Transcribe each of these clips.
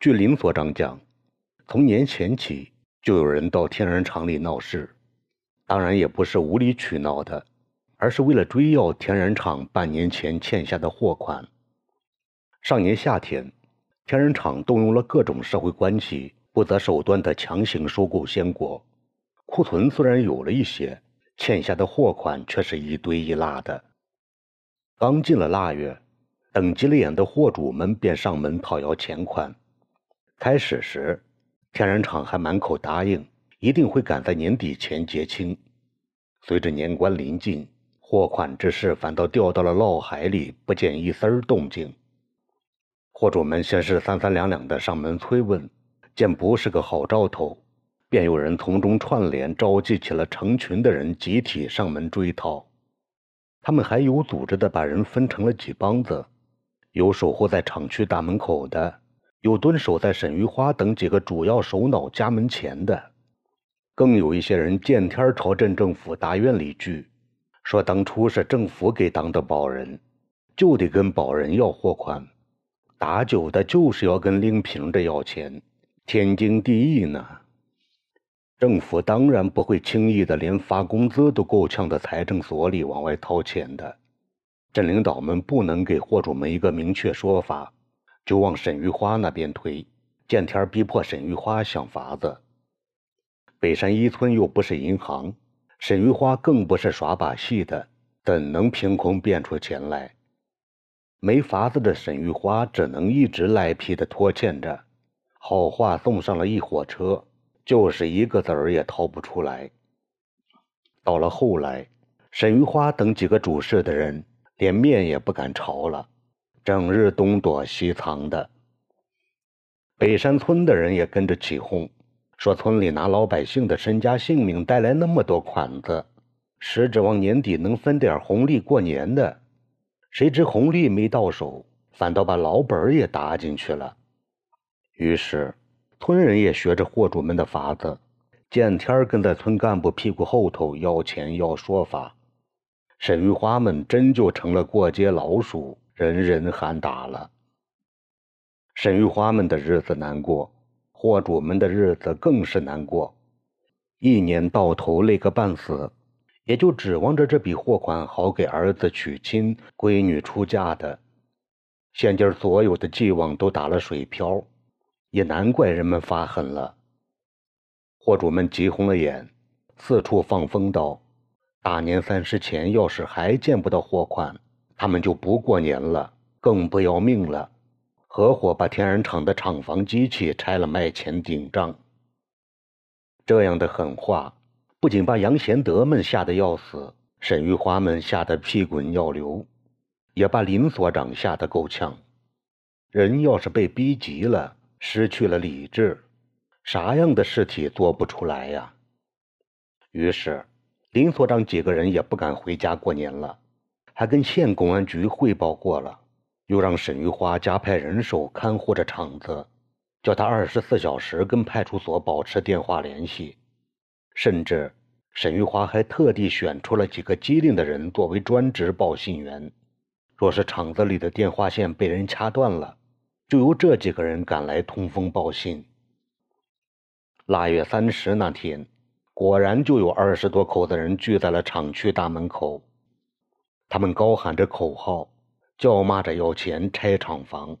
据林所长讲，从年前起就有人到天然厂里闹事，当然也不是无理取闹的，而是为了追要天然厂半年前欠下的货款。上年夏天，天然厂动用了各种社会关系，不择手段地强行收购鲜果，库存虽然有了一些，欠下的货款却是一堆一拉的。刚进了腊月，等急了眼的货主们便上门讨要钱款。开始时，天然厂还满口答应，一定会赶在年底前结清。随着年关临近，货款之事反倒掉到了涝海里，不见一丝儿动静。货主们先是三三两两的上门催问，见不是个好兆头，便有人从中串联，召集起了成群的人，集体上门追讨。他们还有组织的把人分成了几帮子，有守候在厂区大门口的。有蹲守在沈玉花等几个主要首脑家门前的，更有一些人见天朝镇政府大院里聚，说当初是政府给当的保人，就得跟保人要货款，打酒的就是要跟拎瓶的要钱，天经地义呢。政府当然不会轻易的连发工资都够呛的财政所里往外掏钱的，镇领导们不能给货主们一个明确说法。就往沈玉花那边推，见天逼迫沈玉花想法子。北山一村又不是银行，沈玉花更不是耍把戏的，怎能凭空变出钱来？没法子的沈玉花只能一直赖皮的拖欠着，好话送上了一火车，就是一个子儿也掏不出来。到了后来，沈玉花等几个主事的人连面也不敢朝了。整日东躲西藏的，北山村的人也跟着起哄，说村里拿老百姓的身家性命带来那么多款子，实指望年底能分点红利过年的，谁知红利没到手，反倒把老本也搭进去了。于是，村人也学着货主们的法子，见天跟在村干部屁股后头要钱要说法，沈玉花们真就成了过街老鼠。人人喊打了，沈玉花们的日子难过，货主们的日子更是难过。一年到头累个半死，也就指望着这笔货款好给儿子娶亲、闺女出嫁的。现今所有的寄望都打了水漂，也难怪人们发狠了。货主们急红了眼，四处放风道：大年三十前要是还见不到货款。他们就不过年了，更不要命了，合伙把天然厂的厂房机器拆了卖钱顶账。这样的狠话，不仅把杨贤德们吓得要死，沈玉花们吓得屁滚尿流，也把林所长吓得够呛。人要是被逼急了，失去了理智，啥样的事体做不出来呀？于是，林所长几个人也不敢回家过年了。还跟县公安局汇报过了，又让沈玉花加派人手看护着厂子，叫他二十四小时跟派出所保持电话联系。甚至沈玉花还特地选出了几个机灵的人作为专职报信员，若是厂子里的电话线被人掐断了，就由这几个人赶来通风报信。腊月三十那天，果然就有二十多口子人聚在了厂区大门口。他们高喊着口号，叫骂着要钱拆厂房。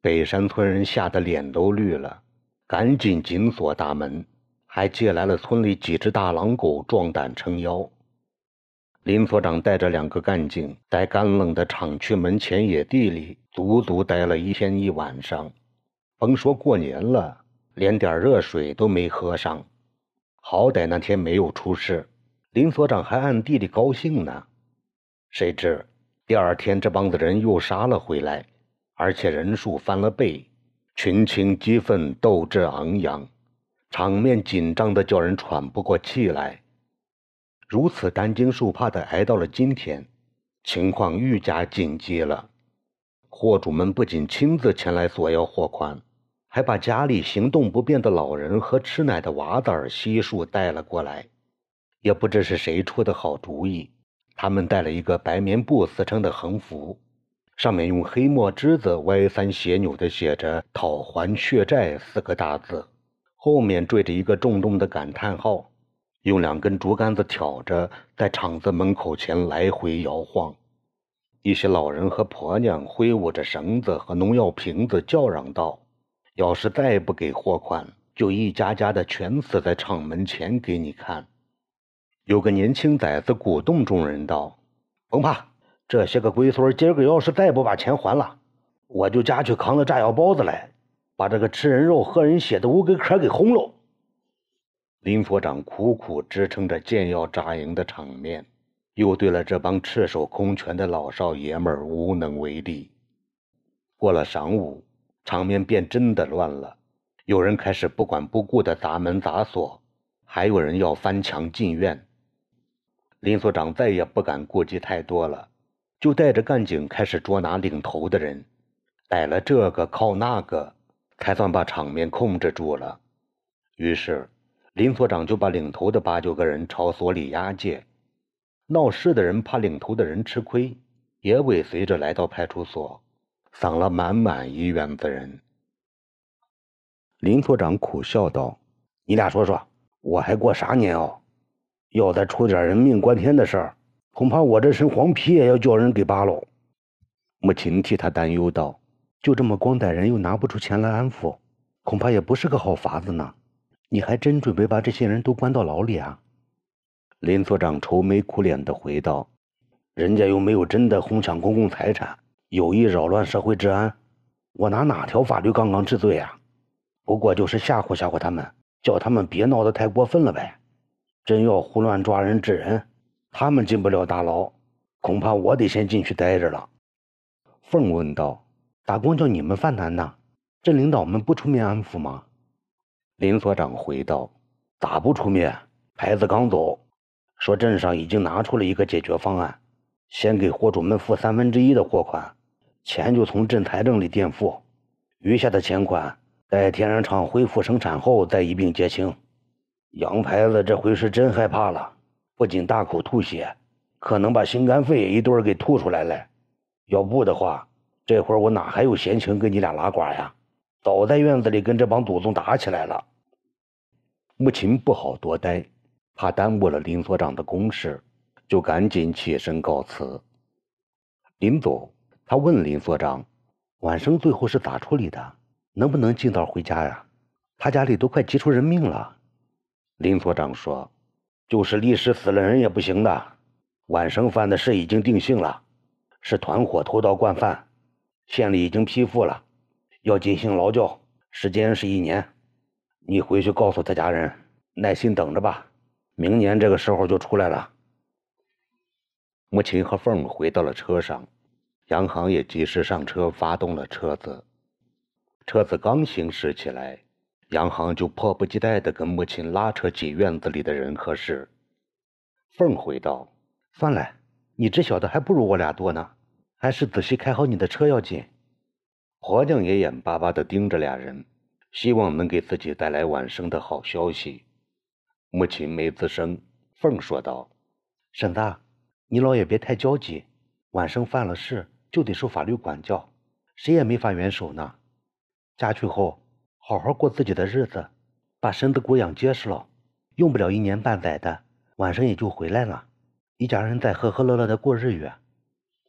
北山村人吓得脸都绿了，赶紧紧锁大门，还借来了村里几只大狼狗壮胆撑腰。林所长带着两个干警，在干冷的厂区门前野地里足足待了一天一晚上，甭说过年了，连点热水都没喝上。好歹那天没有出事，林所长还暗地里高兴呢。谁知第二天，这帮子人又杀了回来，而且人数翻了倍，群情激愤，斗志昂扬，场面紧张的叫人喘不过气来。如此担惊受怕的挨到了今天，情况愈加紧急了。货主们不仅亲自前来索要货款，还把家里行动不便的老人和吃奶的娃子儿悉数带了过来。也不知是谁出的好主意。他们带了一个白棉布撕成的横幅，上面用黑墨汁子歪三斜扭地写着“讨还血债”四个大字，后面缀着一个重重的感叹号，用两根竹竿子挑着，在厂子门口前来回摇晃。一些老人和婆娘挥舞着绳子和农药瓶子，叫嚷道：“要是再不给货款，就一家家的全死在厂门前给你看。”有个年轻崽子鼓动众人道：“甭怕，这些个龟孙今儿个要是再不把钱还了，我就家去扛了炸药包子来，把这个吃人肉、喝人血的乌龟壳给轰喽！”林所长苦苦支撑着建药扎营的场面。又对了这帮赤手空拳的老少爷们无能为力。过了晌午，场面便真的乱了。有人开始不管不顾的砸门砸锁，还有人要翻墙进院。林所长再也不敢顾及太多了，就带着干警开始捉拿领头的人，逮了这个靠那个，才算把场面控制住了。于是，林所长就把领头的八九个人朝所里押解。闹事的人怕领头的人吃亏，也尾随着来到派出所，丧了满满一院子人。林所长苦笑道：“你俩说说，我还过啥年哦？要再出点人命关天的事儿，恐怕我这身黄皮也要叫人给扒喽。”母亲替他担忧道：“就这么光逮人，又拿不出钱来安抚，恐怕也不是个好法子呢。你还真准备把这些人都关到牢里啊？”林所长愁眉苦脸地回道：“人家又没有真的哄抢公共财产，有意扰乱社会治安，我拿哪条法律杠杠治罪啊？不过就是吓唬吓唬他们，叫他们别闹得太过分了呗。真要胡乱抓人治人，他们进不了大牢，恐怕我得先进去待着了。”凤问道：“打工叫你们犯难呢？镇领导们不出面安抚吗？”林所长回道：“咋不出面？牌子刚走。”说镇上已经拿出了一个解决方案，先给货主们付三分之一的货款，钱就从镇财政里垫付，余下的钱款待天然厂恢复生产后再一并结清。杨牌子这回是真害怕了，不仅大口吐血，可能把心肝肺一对给吐出来了。要不的话，这会儿我哪还有闲情跟你俩拉呱呀？早在院子里跟这帮祖宗打起来了。穆琴不好多待。怕耽误了林所长的公事，就赶紧起身告辞。临走，他问林所长：“晚生最后是咋处理的？能不能尽早回家呀？他家里都快急出人命了。”林所长说：“就是历史死了人也不行的。晚生犯的事已经定性了，是团伙偷盗惯犯，县里已经批复了，要进行劳教，时间是一年。你回去告诉他家人，耐心等着吧。”明年这个时候就出来了。母亲和凤回到了车上，杨航也及时上车，发动了车子。车子刚行驶起来，杨航就迫不及待地跟母亲拉扯起院子里的人和事。凤回道：“算了，你这小子还不如我俩多呢，还是仔细开好你的车要紧。”婆娘也眼巴巴地盯着俩人，希望能给自己带来晚生的好消息。母亲没吱声，凤说道：“婶子，你老爷别太焦急，晚生犯了事就得受法律管教，谁也没法援手呢。嫁去后好好过自己的日子，把身子骨养结实了，用不了一年半载的，晚生也就回来了。一家人再和和乐乐的过日月，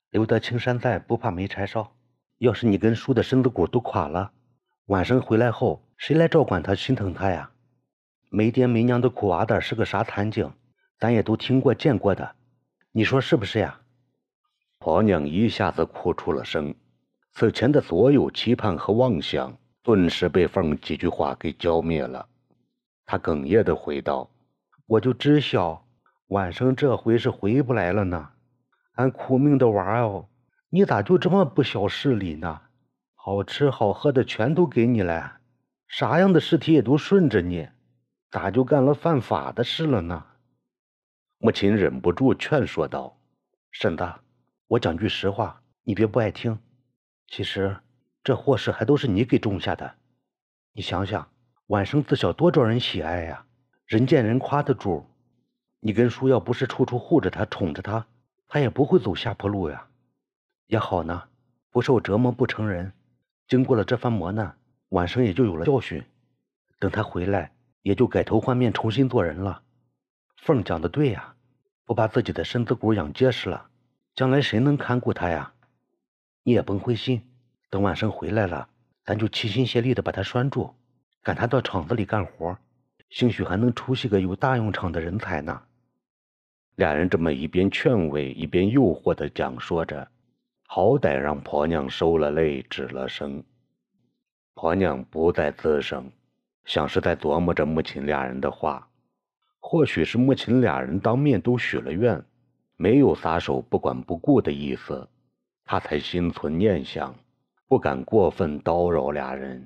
留得青山在，不怕没柴烧。要是你跟叔的身子骨都垮了，晚生回来后谁来照管他、心疼他呀？”没爹没娘的苦娃子是个啥惨景，咱也都听过见过的，你说是不是呀？婆娘一下子哭出了声，此前的所有期盼和妄想顿时被凤几句话给浇灭了。他哽咽的回道：“我就知晓晚生这回是回不来了呢。俺苦命的娃哦，你咋就这么不晓事理呢？好吃好喝的全都给你了，啥样的尸体也都顺着你。”咋就干了犯法的事了呢？母亲忍不住劝说道：“婶子，我讲句实话，你别不爱听。其实这祸事还都是你给种下的。你想想，晚生自小多招人喜爱呀，人见人夸的主。你跟叔要不是处处护着他、宠着他，他也不会走下坡路呀。也好呢，不受折磨不成人。经过了这番磨难，晚生也就有了教训。等他回来，也就改头换面，重新做人了。凤讲的对呀，不把自己的身子骨养结实了，将来谁能看顾他呀？你也甭灰心，等晚生回来了，咱就齐心协力的把他拴住，赶他到厂子里干活，兴许还能出息个有大用场的人才呢。俩人这么一边劝慰，一边诱惑的讲说着，好歹让婆娘收了泪，止了声。婆娘不再吱声，像是在琢磨着母亲俩人的话。或许是母亲俩人当面都许了愿，没有撒手不管不顾的意思，她才心存念想，不敢过分叨扰俩人。